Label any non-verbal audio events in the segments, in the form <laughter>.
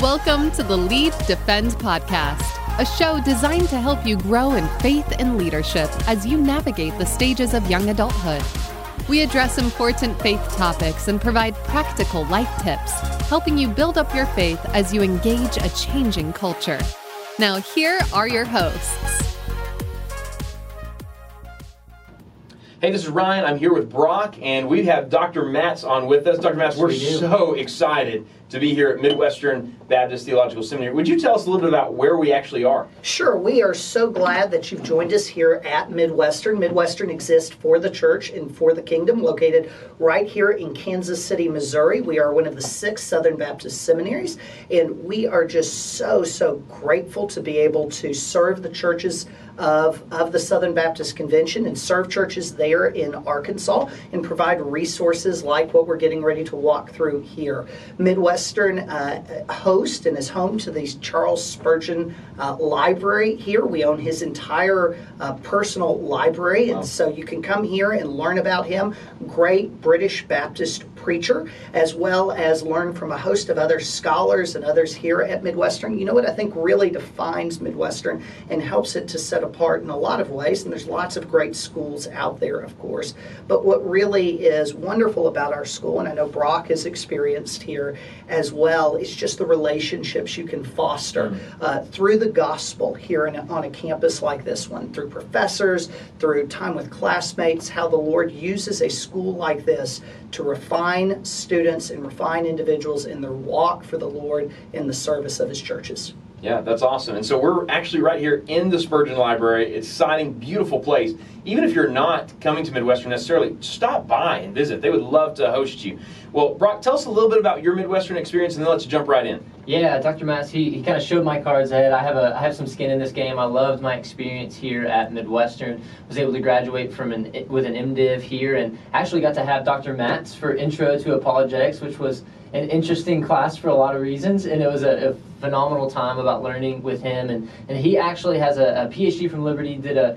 Welcome to the Lead Defend podcast, a show designed to help you grow in faith and leadership as you navigate the stages of young adulthood. We address important faith topics and provide practical life tips, helping you build up your faith as you engage a changing culture. Now, here are your hosts. Hey, this is Ryan. I'm here with Brock, and we have Dr. Matz on with us. Dr. Matz, we're We so excited to be here at Midwestern Baptist Theological Seminary. Would you tell us a little bit about where we actually are? Sure, we are so glad that you've joined us here at Midwestern. Midwestern exists for the church and for the kingdom, located right here in Kansas City, Missouri. We are one of the six Southern Baptist seminaries, and we are just so, so grateful to be able to serve the churches of, of the Southern Baptist Convention and serve churches there in Arkansas and provide resources like what we're getting ready to walk through here. Midwestern uh, host and is home to the Charles Spurgeon uh, Library here. We own his entire uh, personal library, and so you can come here and learn about him. Great British Baptist preacher, as well as learn from a host of other scholars and others here at Midwestern. You know what I think really defines Midwestern and helps it to set apart in a lot of ways, and there's lots of great schools out there, of course. But what really is wonderful about our school, and I know Brock has experienced here as well, is just the relationships you can foster uh, through the gospel here a, on a campus like this one, through professors, through time with classmates, how the Lord uses a school like this to refine students and refine individuals in their walk for the Lord in the service of His churches. Yeah, that's awesome. And so we're actually right here in the Spurgeon Library. It's Exciting, beautiful place. Even if you're not coming to Midwestern necessarily, stop by and visit. They would love to host you. Well, Brock, tell us a little bit about your Midwestern experience, and then let's jump right in. Yeah, Dr. Matz, he, he kind of showed my cards ahead. I have a I have some skin in this game. I loved my experience here at Midwestern. Was able to graduate from an with an MDiv here, and actually got to have Dr. Matz for Intro to Apologetics, which was an interesting class for a lot of reasons, and it was a, a phenomenal time about learning with him. And, and he actually has a, a PhD from Liberty, did a,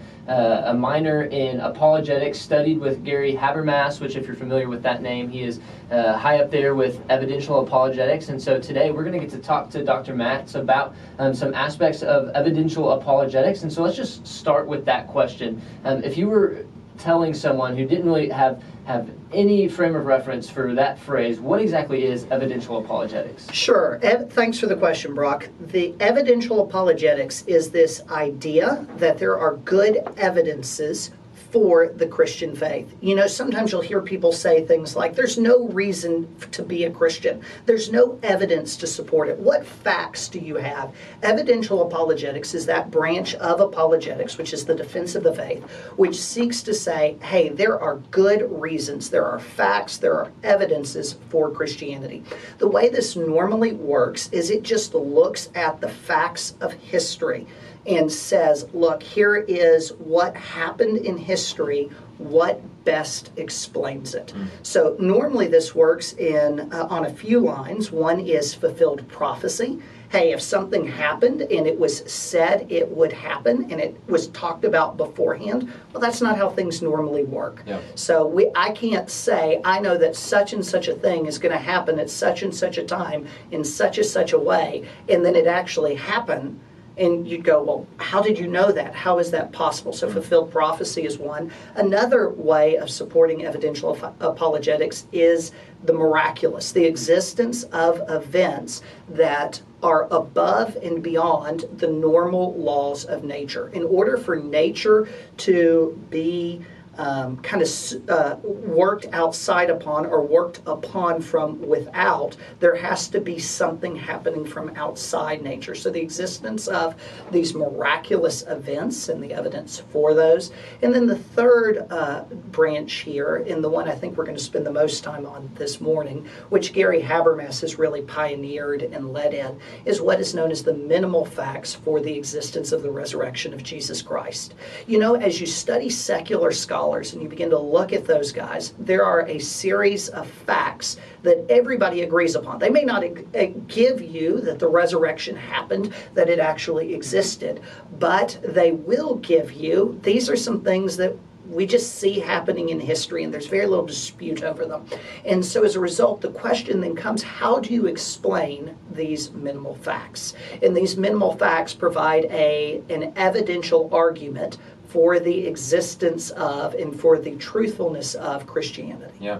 a, minor in apologetics, studied with Gary Habermas, which, if you're familiar with that name, he is uh, high up there with evidential apologetics. And so today we're going to get to talk to Dr. Matz about um, some aspects of evidential apologetics. And so let's just start with that question. Um, if you were telling someone who didn't really have have any frame of reference for that phrase, what exactly is evidential apologetics? Sure. Ev- thanks for the question, Brock. The evidential apologetics is this idea that there are good evidences for the Christian faith. You know, sometimes you'll hear people say things like, there's no reason to be a Christian, there's no evidence to support it. What facts do you have? Evidential apologetics is that branch of apologetics, which is the defense of the faith, which seeks to say, hey, there are good reasons, there are facts, there are evidences for Christianity. The way this normally works is it just looks at the facts of history and says, look, here is what happened in history, what best explains it. So normally this works in uh, on a few lines. One is fulfilled prophecy. Hey, if something happened and it was said it would happen and it was talked about beforehand, well, that's not how things normally work. Yeah. So we, I can't say I know that such and such a thing is going to happen at such and such a time in such and such a way, and then it actually happened and you'd go, well, how did you know that? How is that possible? So, fulfilled prophecy is one. Another way of supporting evidential ap- apologetics is the miraculous, the existence of events that are above and beyond the normal laws of nature. In order for nature to be um, kind of uh, worked outside upon or worked upon from without, there has to be something happening from outside nature. So the existence of these miraculous events and the evidence for those. And then the third uh, branch here, and the one I think we're going to spend the most time on this morning, which Gary Habermas has really pioneered and led in, is what is known as the minimal facts for the existence of the resurrection of Jesus Christ. You know, as you study secular scholars, and you begin to look at those guys, there are a series of facts that everybody agrees upon. They may not uh, give you that the resurrection happened, that it actually existed, but they will give you these are some things that we just see happening in history, and there's very little dispute over them. And so, as a result, the question then comes: How do you explain these minimal facts? And these minimal facts provide a an evidential argument for the existence of and for the truthfulness of Christianity. Yeah.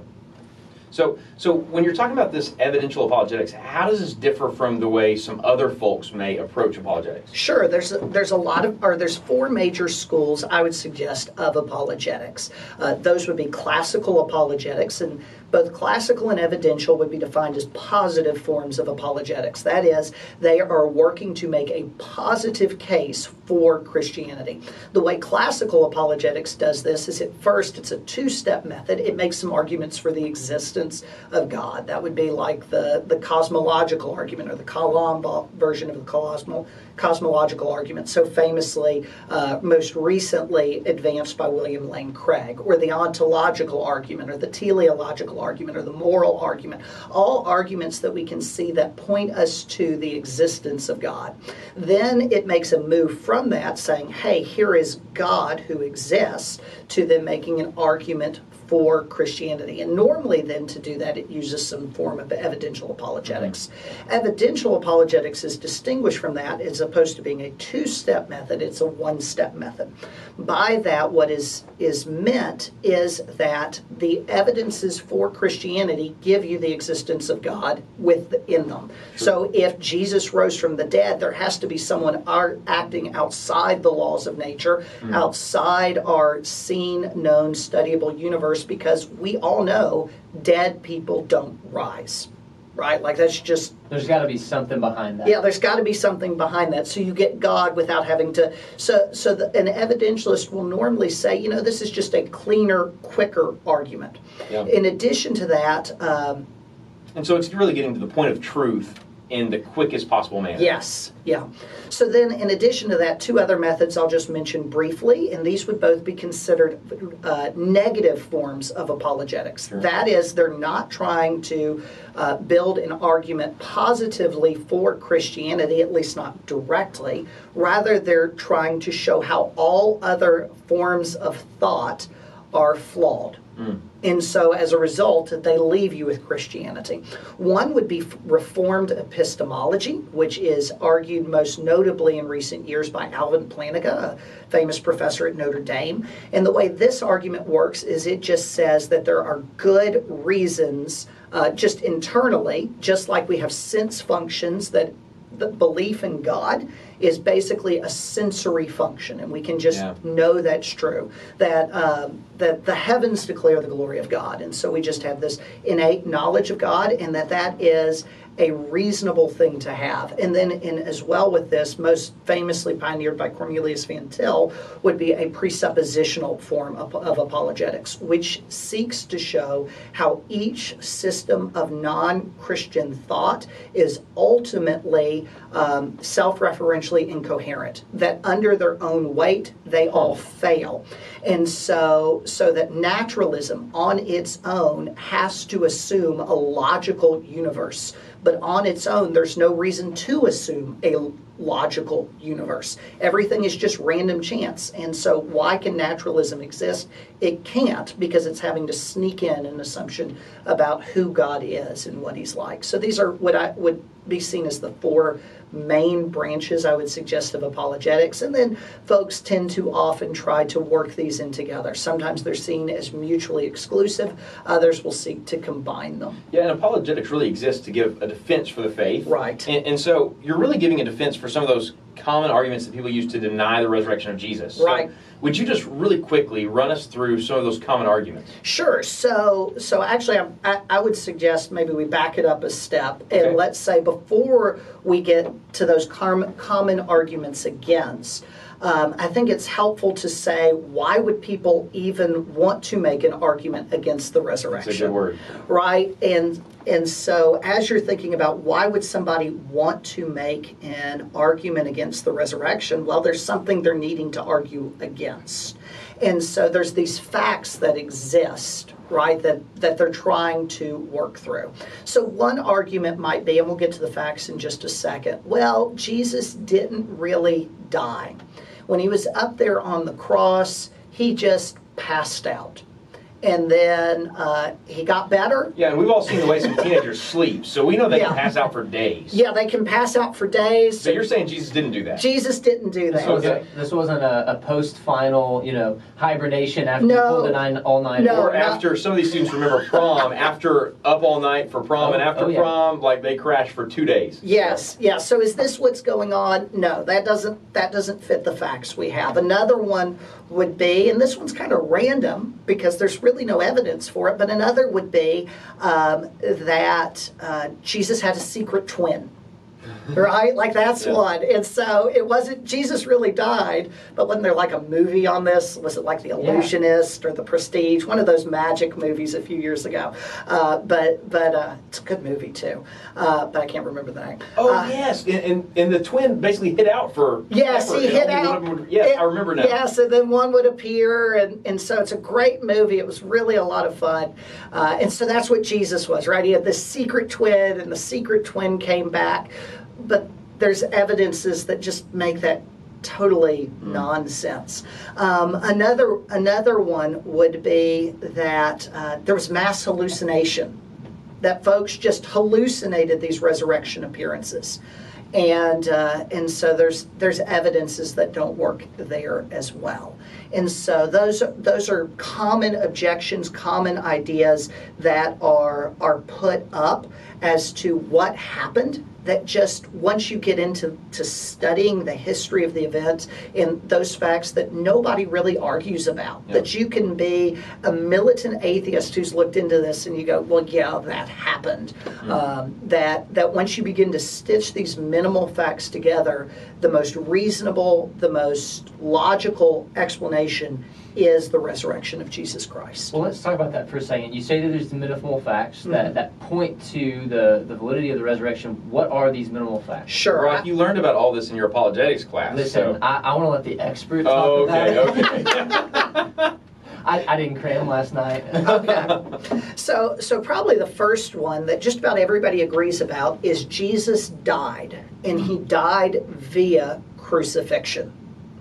So, so when you're talking about this evidential apologetics, how does this differ from the way some other folks may approach apologetics? Sure, there's a, there's a lot of, or there's four major schools I would suggest of apologetics. Uh, those would be classical apologetics, and both classical and evidential would be defined as positive forms of apologetics. That is, they are working to make a positive case for Christianity. The way classical apologetics does this is at first it's a two step method. It makes some arguments for the existence of God. That would be like the, the cosmological argument or the Kalam version of the cosmo, cosmological argument, so famously, uh, most recently advanced by William Lane Craig, or the ontological argument, or the teleological argument, or the moral argument. All arguments that we can see that point us to the existence of God. Then it makes a move from that, saying, hey, here is God who exists, to them making an argument for Christianity. And normally, then, to do that, it uses some form of evidential apologetics. Mm-hmm. Evidential apologetics is distinguished from that as opposed to being a two step method, it's a one step method. By that, what is, is meant is that the evidences for Christianity give you the existence of God within them. Sure. So, if Jesus rose from the dead, there has to be someone acting outside the laws of nature, mm-hmm. outside our seen, known, studyable universe because we all know dead people don't rise right? Like that's just there's got to be something behind that. Yeah, there's got to be something behind that. So you get God without having to. So so the, an evidentialist will normally say, you know, this is just a cleaner, quicker argument. Yeah. In addition to that. Um, and so it's really getting to the point of truth in the quickest possible manner. Yes, yeah. So then, in addition to that, two other methods I'll just mention briefly, and these would both be considered uh, negative forms of apologetics. Sure. That is, they're not trying to uh, build an argument positively for Christianity, at least not directly. Rather, they're trying to show how all other forms of thought are flawed. Mm. And so, as a result, they leave you with Christianity. One would be Reformed epistemology, which is argued most notably in recent years by Alvin Plantinga, a famous professor at Notre Dame. And the way this argument works is it just says that there are good reasons, uh, just internally, just like we have sense functions that the belief in God is basically a sensory function, and we can just yeah. know that's true. That um, that the heavens declare the glory of God, and so we just have this innate knowledge of God, and that that is a reasonable thing to have. And then, in as well with this, most famously pioneered by Cornelius Van Til, would be a presuppositional form of, of apologetics, which seeks to show how each system of non Christian thought is ultimately um, self referentially incoherent, that under their own weight, they all fail. And so, so that naturalism on its own has to assume a logical universe but on its own, there's no reason to assume a logical universe. Everything is just random chance. And so, why can naturalism exist? It can't because it's having to sneak in an assumption about who God is and what He's like. So, these are what I would be seen as the four main branches, I would suggest, of apologetics. And then folks tend to often try to work these in together. Sometimes they're seen as mutually exclusive, others will seek to combine them. Yeah, and apologetics really exists to give a defense for the faith. Right. And, and so you're really giving a defense for some of those common arguments that people use to deny the resurrection of Jesus. Right. So would you just really quickly run us through some of those common arguments? Sure. So, so actually, I, I would suggest maybe we back it up a step, and okay. let's say before we get to those com- common arguments against. Um, I think it's helpful to say why would people even want to make an argument against the resurrection? That's a good word. Right? And and so as you're thinking about why would somebody want to make an argument against the resurrection, well, there's something they're needing to argue against. And so there's these facts that exist, right, that, that they're trying to work through. So one argument might be, and we'll get to the facts in just a second, well, Jesus didn't really die. When he was up there on the cross, he just passed out. And then uh, he got better. Yeah, and we've all seen the way some teenagers sleep, so we know they Yeah. can pass out for days. Yeah, they can pass out for days. So you're saying Jesus didn't do that? Jesus didn't do This that. wasn't, this wasn't a, a post-final, you know, hibernation after No. you pulled a nine all night. No. Or after some of these students remember prom, after up all night for prom, and Oh, after oh, yeah. prom, like they crashed for two days. Yes, yes. So is this what's going on? No, that doesn't that doesn't fit the facts we have. Another one would be, and this one's kind of random because there's really no evidence for it, but another would be um, that uh, Jesus had a secret twin. <laughs> Right, like that's Yeah. one, and so it wasn't. Jesus really died, but wasn't there like a movie on this? Was it like The Illusionist or The Prestige? One of those magic movies a few years ago. Uh, but but uh, it's a good movie too. Uh, but I can't remember the name. Oh Uh, yes, and, and and the twin basically hit out for. Yes, ever, he and hit out. of would- yes, It- I remember now. Yes, and then one would appear, and, and so it's a great movie. It was really a lot of fun. Uh, and so that's what Jesus was, right? He had this secret twin, and the secret twin came back. But there's evidences that just make that totally nonsense. Um, another another one would be that uh, there was mass hallucination that folks just hallucinated these resurrection appearances. And uh, and so there's there's evidences that don't work there as well. And so those those are common objections common ideas that are are put up as to what happened that just once you get into to studying the history of the events and those facts that nobody really argues about Yeah. that you can be a militant atheist who's looked into this and you go well yeah that happened um, that that once you begin to stitch these minimal facts together the most reasonable the most logical explanation is the resurrection of jesus christ Well, let's talk about that for a second. You say that there's the minimal facts Mm-hmm. that, that point to the, the validity of the resurrection. What are these minimal facts? sure Brock, you learned about all this in your apologetics class. Listen, so. I, I want to let the expert talk Oh, about okay, it. okay. <laughs> <laughs> I, I didn't cram last night. <laughs> okay. So, so probably the first one that just about everybody agrees about is Jesus died, and he died via crucifixion.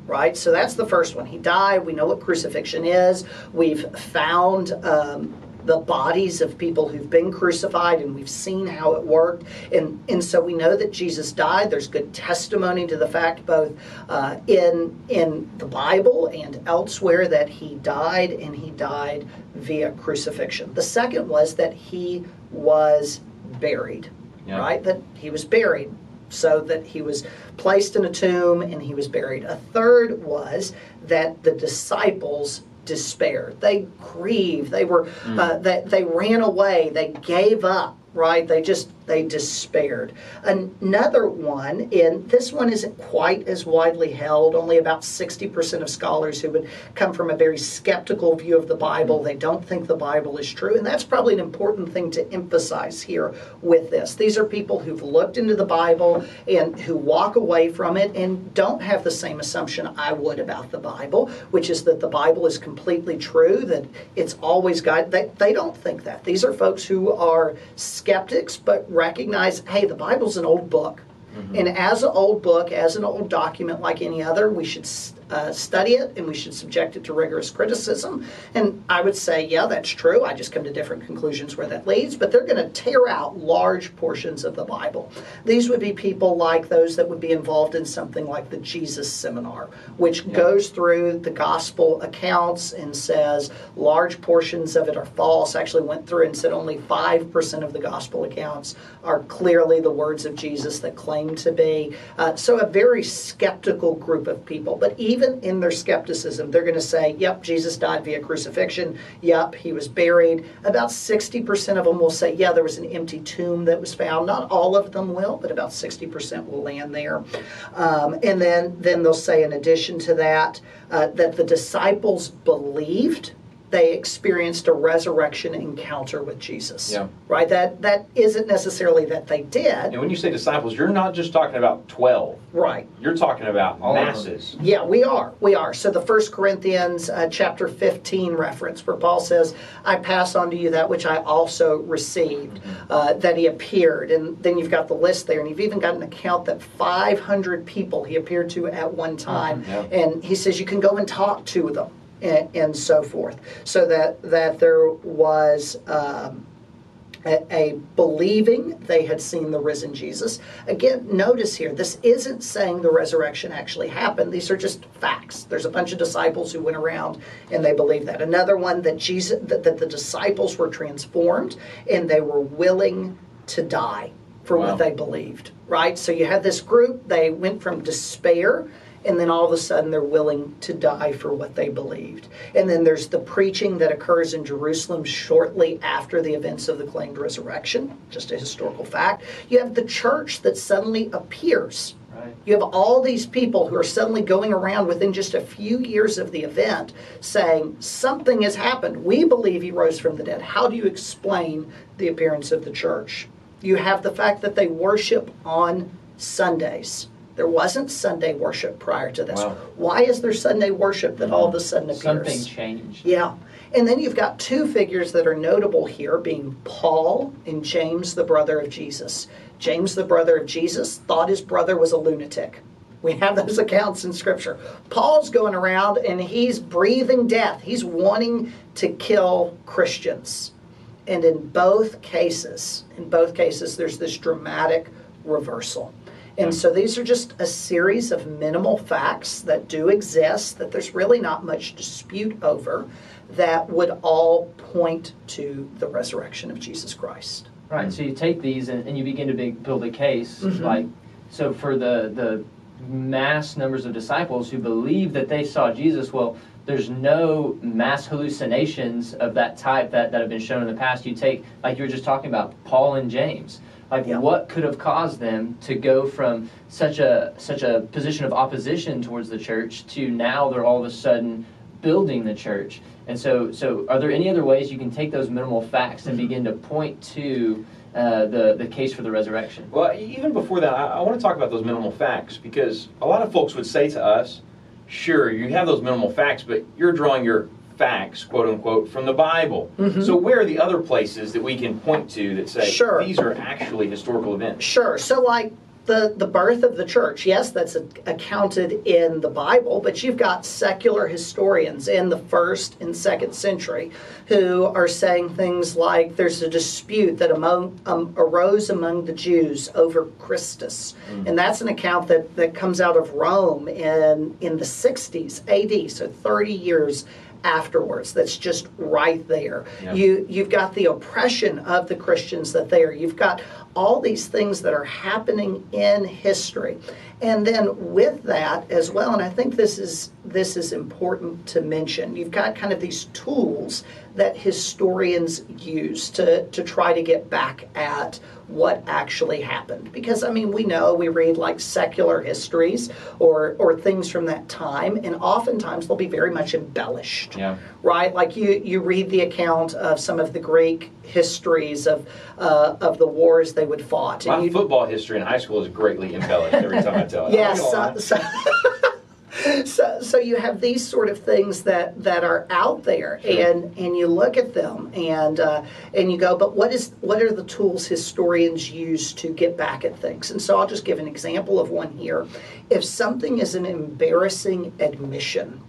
Right? So that's the first one. He died. We know what crucifixion is. We've found um, the bodies of people who've been crucified, and we've seen how it worked. And, and so we know that Jesus died. There's good testimony to the fact, both uh, in, in the Bible and elsewhere, that he died, and he died via crucifixion. The second was that he was buried, Yeah. right? That he was buried so that he was placed in a tomb and he was buried. A third was that the disciples despaired. They grieved. They were uh, they, they ran away. They gave up. Right? They just they despaired. Another one, and this one isn't quite as widely held. Only about sixty percent of scholars who would come from a very skeptical view of the Bible. They don't think the Bible is true, and that's probably an important thing to emphasize here with this. These are people who've looked into the Bible and who walk away from it and don't have the same assumption I would about the Bible, which is that the Bible is completely true, that it's always God. They, they don't think that. These are folks who are skeptics but recognize, hey, the Bible's an old book. Mm-hmm. And as an old book, as an old document like any other, we should uh, study it and we should subject it to rigorous criticism. And I would say, yeah, that's true. I just come to different conclusions where that leads, but they're going to tear out large portions of the Bible. These would be people like those that would be involved in something like the Jesus Seminar, which goes through the gospel accounts and says large portions of it are false. Actually, went through and said only 5% of the gospel accounts are clearly the words of Jesus that claim to be. Uh, so, a very skeptical group of people. But even in their skepticism, they're going to say, yep, Jesus died via crucifixion. Yep, he was buried. About 60% of them will say, yeah, there was an empty tomb that was found. Not all of them will, but about 60% will land there. Um, and then, then they'll say, in addition to that, uh, that the disciples believed they experienced a resurrection encounter with Jesus. Yeah. Right? That that isn't necessarily that they did. and when you say disciples, you're not just talking about 12. Right. You're talking about All masses. Yeah, we are. We are. So the First Corinthians uh, chapter 15 reference, where Paul says, I pass on to you that which I also received, uh, that he appeared. And then you've got the list there, and you've even got an account that 500 people he appeared to at one time. Yeah. And he says, You can go and talk to them. And, and so forth. So that that there was. Um, a, a believing they had seen the risen Jesus. Again, notice here, this isn't saying the resurrection actually happened. These are just facts. There's a bunch of disciples who went around and they believed that. Another one that Jesus that, that the disciples were transformed and they were willing to die for Wow. what they believed. Right? So you had this group, they went from despair and then all of a sudden they're willing to die for what they believed. And then there's the preaching that occurs in Jerusalem shortly after the events of the claimed resurrection, just a historical fact. You have the church that suddenly appears. Right. You have all these people who are suddenly going around within just a few years of the event saying, Something has happened. We believe he rose from the dead. How do you explain the appearance of the church? You have the fact that they worship on Sundays. There wasn't Sunday worship prior to this. Wow. Why is there Sunday worship that all of a sudden appears? Something changed. Yeah. And then you've got two figures that are notable here being Paul and James, the brother of Jesus. James, the brother of Jesus, thought his brother was a lunatic. We have those <laughs> accounts in Scripture. Paul's going around and he's breathing death. He's wanting to kill Christians. And in both cases, in both cases, there's this dramatic reversal. And so these are just a series of minimal facts that do exist, that there's really not much dispute over, that would all point to the resurrection of Jesus Christ. Right. So you take these and, and you begin to big, build a case. Mhm. Like, so for the the mass numbers of disciples who believe that they saw Jesus, well, there's no mass hallucinations of that type that, that have been shown in the past. You take, like you were just talking about, Paul and James. Like, Yeah. what could have caused them to go from such a such a position of opposition towards the church to now they're all of a sudden building the church? And so, so are there any other ways you can take those minimal facts and begin to point to uh, the the case for the resurrection? Well, even before that, I, I want to talk about those minimal facts because a lot of folks would say to us, sure, you have those minimal facts, but you're drawing your facts, quote unquote, from the Bible. So, where are the other places that we can point to that say Sure. these are actually historical events? Sure. So, like the, the birth of the church, yes, that's a, accounted in the Bible, but you've got secular historians in the first and second century who are saying things like there's a dispute that among, um, arose among the Jews over Christus. And that's an account that, that comes out of Rome in, in the 60s AD, so 30 years afterwards that's just right there. Yeah. you you've got the oppression of the christians that there you've got all these things that are happening in history. And then with that as well and i think this is this is important to mention you've got kind of these tools that historians use to to try to get back at what actually happened because i mean we know we read like secular histories or or things from that time and oftentimes they'll be very much embellished Yeah. right? Like you, you read the account of some of the Greek histories of uh, of the wars they would fought. My and football history in high school is greatly embellished every time I tell it. <laughs> yes, so, so, <laughs> so so you have these sort of things that that are out there, Sure. and and you look at them and uh, and you go, but what is what are the tools historians use to get back at things? And so I'll just give an example of one here. If something is an embarrassing admission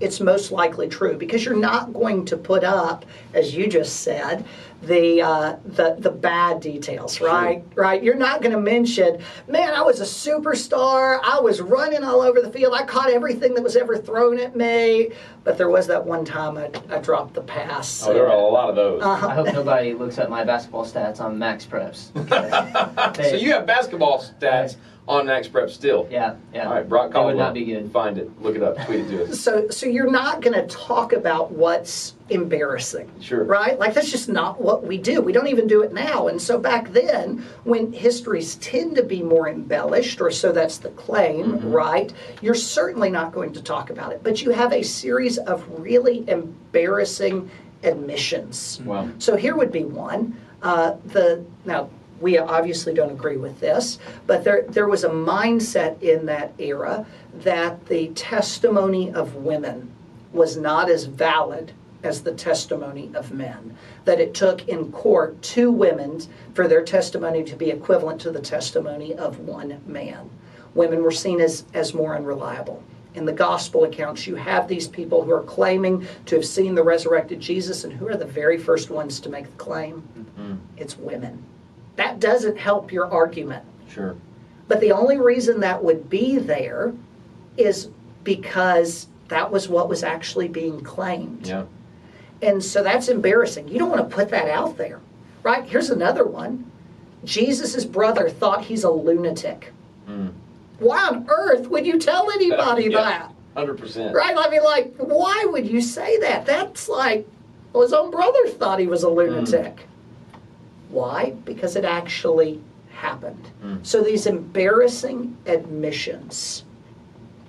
it's most likely true because you're not going to put up, as you just said, the uh, the the bad details, right? Right. You're not going to mention, man, I was a superstar. I was running all over the field. I caught everything that was ever thrown at me. But there was that one time I, I dropped the pass. Oh, there are a lot of those. Uh-huh. I hope nobody looks at my basketball stats on MaxPreps. <laughs> so you have basketball stats on Max Prep still. Yeah, yeah. All right, Brock That would Caldwell. not be good. Find it, look it up, tweet it to us. <laughs> So, so you're not going to talk about what's embarrassing, Sure. right? Like that's just not what we do. We don't even do it now. And so back then, when histories tend to be more embellished, or so that's the claim, Mm-hmm. right? You're certainly not going to talk about it. But you have a series of really embarrassing admissions. Wow. So here would be one. Uh, the now we obviously don't agree with this, but there there was a mindset in that era that the testimony of women was not as valid as the testimony of men. That it took in court two women for their testimony to be equivalent to the testimony of one man. Women were seen as, as more unreliable. in the gospel accounts, you have these people who are claiming to have seen the resurrected Jesus, and who are the very first ones to make the claim? Mm-hmm. It's women. That doesn't help your argument. Sure. But the only reason that would be there is because that was what was actually being claimed. Yeah. And so that's embarrassing. You don't want to put that out there, right? Here's another one Jesus' brother thought he's a lunatic. Mm. Why on earth would you tell <laughs> anybody Yeah. that? Hundred percent. Right? I mean, like, why would you say that? That's like, well, his own brother thought he was a lunatic. Why? Because it actually happened. Mm. So these embarrassing admissions,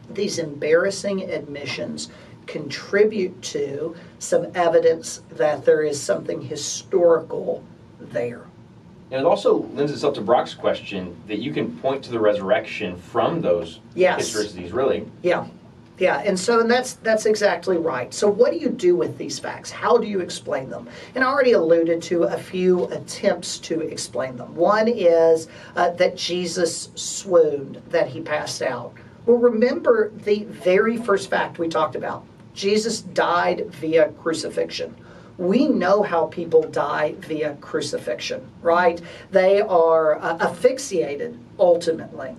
these embarrassing admissions contribute to some evidence that there is something historical there. And it also lends itself to Brock's question that you can point to the resurrection from those Yes. historicities, really. Yeah. Yeah, and so and that's that's exactly right. So what do you do with these facts? How do you explain them? And I already alluded to a few attempts to explain them. One is uh, that Jesus swooned, that he passed out. Well, remember the very first fact we talked about. Jesus died via crucifixion. We know how people die via crucifixion, right? They are uh, asphyxiated ultimately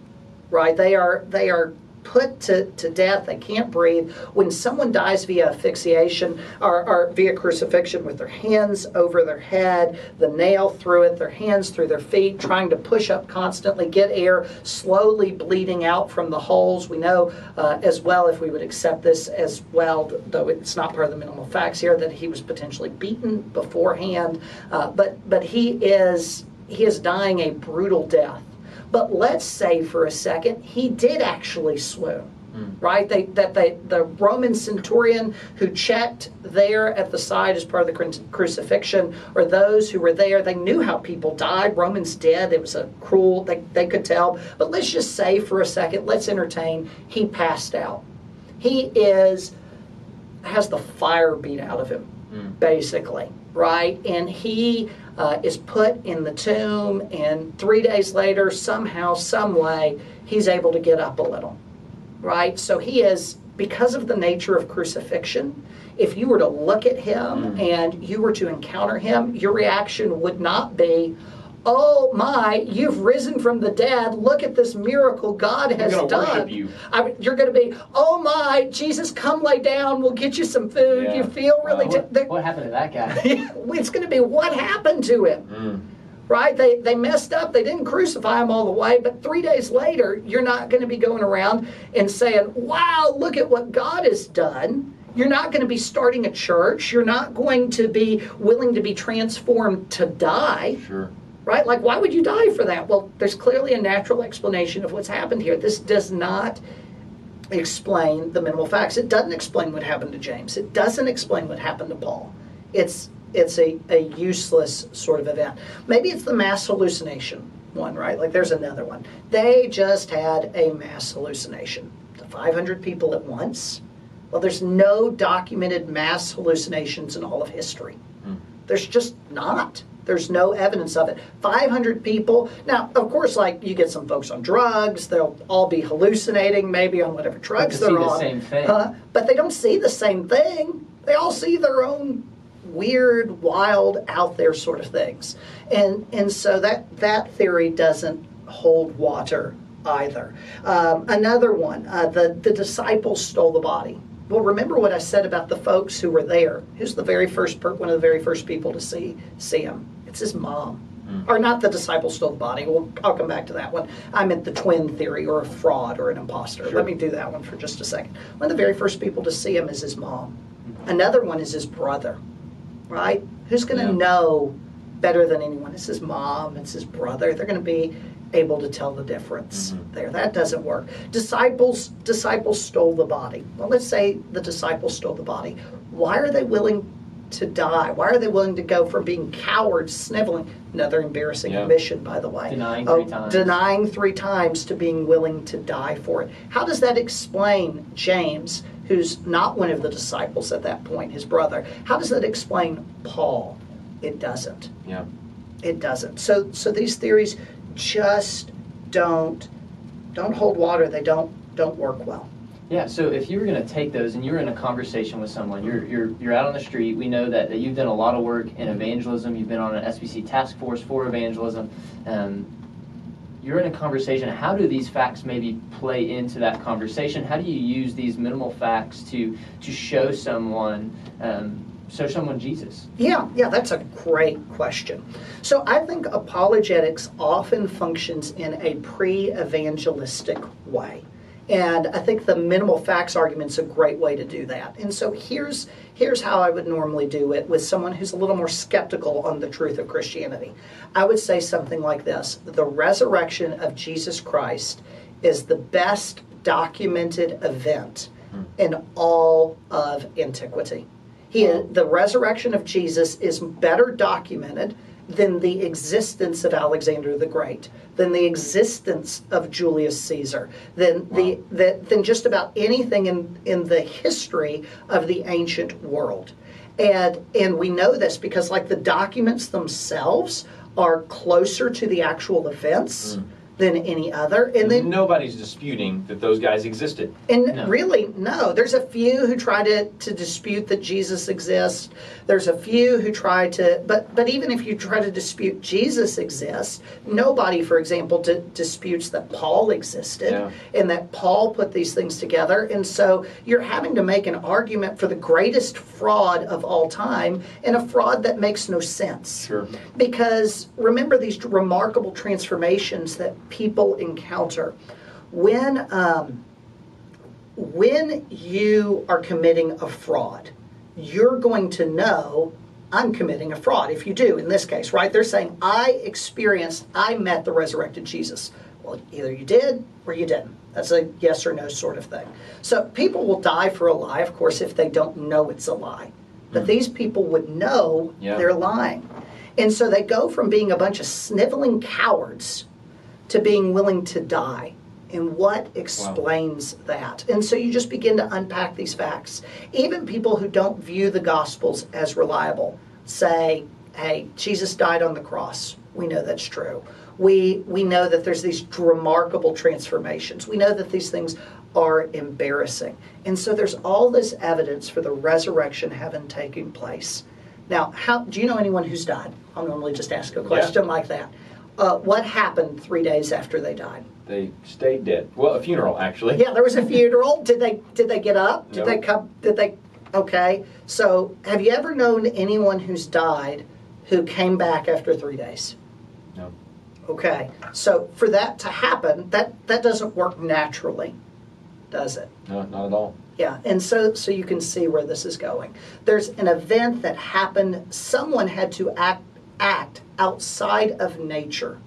right? They are they are put to, to death. They can't breathe. When someone dies via asphyxiation or, or via crucifixion with their hands over their head, the nail through it, their hands through their feet, trying to push up constantly, get air, slowly bleeding out from the holes. We know uh, as well, if we would accept this as well, though it's not part of the minimal facts here, that he was potentially beaten beforehand. Uh, but but he is he is dying a brutal death. But let's say for a second he did actually swoon. Hmm. Right, they, that they, the Roman centurion who checked there at the side as part of the crucifixion, or those who were there, they knew how people died. Romans did. It was a cruel. They, they could tell. But let's just say for a second, let's entertain. He passed out. He is has the fire beat out of him, hmm. basically, right? And he uh, is put in the tomb, and three days later, somehow, some way, he's able to get up a little, right? So he is, because of the nature of crucifixion, if you were to look at him and you were to encounter him, your reaction would not be, Oh my, you've risen from the dead. Look at this miracle God has gonna done. worship You. I, you're going to be, oh my, Jesus, come lay down. We'll get you some food. Yeah. You feel really. Wow. t- What, they're- what happened to that guy? <laughs> it's going to be what happened to him, Mm. right? They they messed up. They didn't crucify him all the way, but three days later, you're not going to be going around and saying, "Wow, look at what God has done." You're not going to be starting a church. You're not going to be willing to be transformed to die Sure. Right? Like, why would you die for that? Well, there's clearly a natural explanation of what's happened here. This does not explain the minimal facts. It doesn't explain what happened to James. It doesn't explain what happened to Paul. It's it's a, a useless sort of event. Maybe it's the mass hallucination one, right? Like there's another one. They just had a mass hallucination. The 500 people at once. Well, there's no documented mass hallucinations in all of history. Hmm. There's just not. There's no evidence of it. 500 people. Now, of course, like you get some folks on drugs, they'll all be hallucinating maybe on whatever drugs they're see the on. same thing. Huh? But they don't see the same thing. They all see their own weird, wild, out there sort of things. And and so that that theory doesn't hold water either. Um, another one, uh, the the disciples stole the body. Well, remember what I said about the folks who were there. Who's the very first per- one of the very first people to see see him? It's his mom. Mm. Or not the disciples stole the body. Well, I'll come back to that one. I meant the twin theory or a fraud or an imposter. Sure. Let me do that one for just a second. One of the very first people to see him is his mom. Another one is his brother, right? Who's going to Yeah. know better than anyone? It's his mom, it's his brother. They're going to be able to tell the difference mm-hmm. there. That doesn't work. Disciples disciples stole the body. Well, let's say the disciples stole the body. Why are they willing to die? Why are they willing to go from being cowards, sniveling? Another embarrassing Yeah. admission, by the way. Denying Oh, three times. Denying three times to being willing to die for it. How does that explain James, who's not one of the disciples at that point, his brother? How does that explain Paul? It doesn't. Yeah. It doesn't. So so these theories just don't don't hold water. They don't don't work well. Yeah, so if you were going to take those and you were in a conversation with someone, you're, you're, you're out on the street, we know that, that you've done a lot of work in evangelism, you've been on an SBC task force for evangelism. Um, you're in a conversation, how do these facts maybe play into that conversation? How do you use these minimal facts to, to show someone um, show someone Jesus? Yeah, yeah, that's a great question. So I think apologetics often functions in a pre-evangelistic way. And I think the minimal facts argument is a great way to do that. And so here's here's how I would normally do it with someone who's a little more skeptical on the truth of Christianity. I would say something like this: the resurrection of Jesus Christ is the best documented event hmm. in all of antiquity. He, the resurrection of Jesus is better documented than the existence of Alexander the Great, than the existence of Julius Caesar, than the, the than just about anything in, in the history of the ancient world. And and we know this because like the documents themselves are closer to the actual events mm. Than any other. And then Nobody's disputing that those guys existed. and No. really, no. There's a few who try to, to dispute that Jesus exists. There's a few who try to, but but even if you try to dispute Jesus exists, nobody, for example, di- disputes that Paul existed Yeah. and that Paul put these things together. And so you're having to make an argument for the greatest fraud of all time and a fraud that makes no sense Sure. because remember these remarkable transformations that people encounter. When um, when you are committing a fraud you're going to know i'm committing a fraud if you do in this case right? They're saying i experienced i met the resurrected jesus. Well either you did or you didn't. That's a yes or no sort of thing. So people will die for a lie of course if they don't know it's a lie. But these people would know Yeah. they're lying. And so they go from being a bunch of sniveling cowards to being willing to die. And what explains that? And so you just begin to unpack these facts. Even people who don't view the Gospels as reliable say, hey, Jesus died on the cross. We know that's true. We, we know that there's these remarkable transformations. We know that these things are embarrassing. And so there's all this evidence for the resurrection having taken place. Now, how do you know anyone who's died? I'll normally just ask a question like that. Uh, what happened three days after they died? They stayed dead. Well, a funeral, actually. Yeah, there was a funeral. Did they did they get up? Did No. they come? Did they? Okay. So, have you ever known anyone who's died who came back after three days? No. Okay. So, for that to happen, that that doesn't work naturally, does it? No, not at all. Yeah, and so so you can see where this is going. There's an event that happened. Someone had to act act outside of nature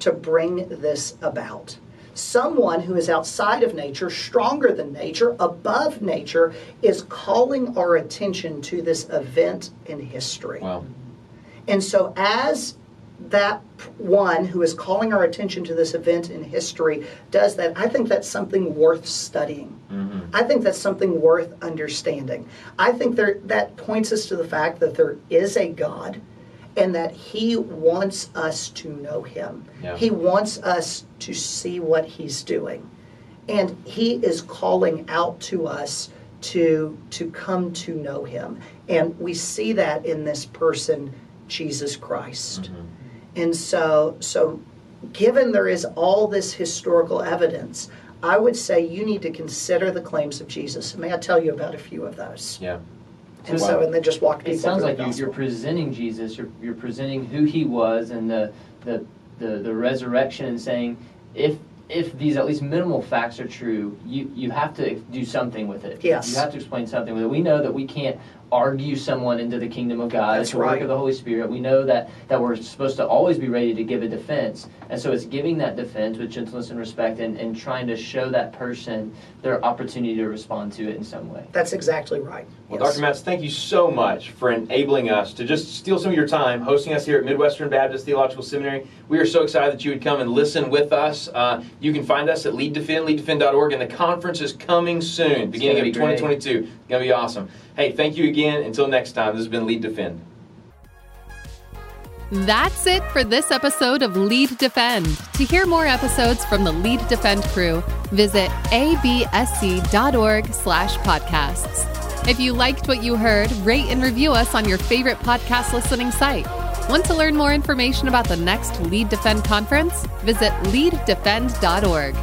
to bring this about. Someone who is outside of nature, stronger than nature, above nature, is calling our attention to this event in history. Wow. And so, as that one who is calling our attention to this event in history does that, I think that's something worth studying. Mm-hmm. I think that's something worth understanding. I think there, that points us to the fact that there is a God and that He wants us to know Him. Yeah. He wants us to see what He's doing. And He is calling out to us to, to come to know Him. And we see that in this person, Jesus Christ. Mm-hmm. And so, so given there is all this historical evidence, I would say you need to consider the claims of Jesus. May I tell you about a few of those? Yeah. And Wow. so, and then just walk people It sounds through like the you, you're gospel. presenting Jesus. You're, you're presenting who he was and the, the the the resurrection, and saying if if these at least minimal facts are true, you you have to do something with it. Yes. You have to explain something with it. We know that we can't argue someone into the kingdom of God. That's it's the work of the Holy Spirit. We know that that we're supposed to always be ready to give a defense, and so it's giving that defense with gentleness and respect, and, and trying to show that person their opportunity to respond to it in some way. That's exactly right. Well, Yes. Dr. Matz, thank you so much for enabling us to just steal some of your time, hosting us here at Midwestern Baptist Theological Seminary. We are so excited that you would come and listen with us. Uh, you can find us at Lead Defend, leaddefend.org, and the conference is coming soon, beginning gonna of be great. 2022. It's going to be awesome. Hey, thank you again. Until next time, this has been Lead Defend. That's it for this episode of Lead Defend. To hear more episodes from the Lead Defend crew, visit absc.org slash podcasts. If you liked what you heard, rate and review us on your favorite podcast listening site. Want to learn more information about the next Lead Defend conference? Visit leaddefend.org.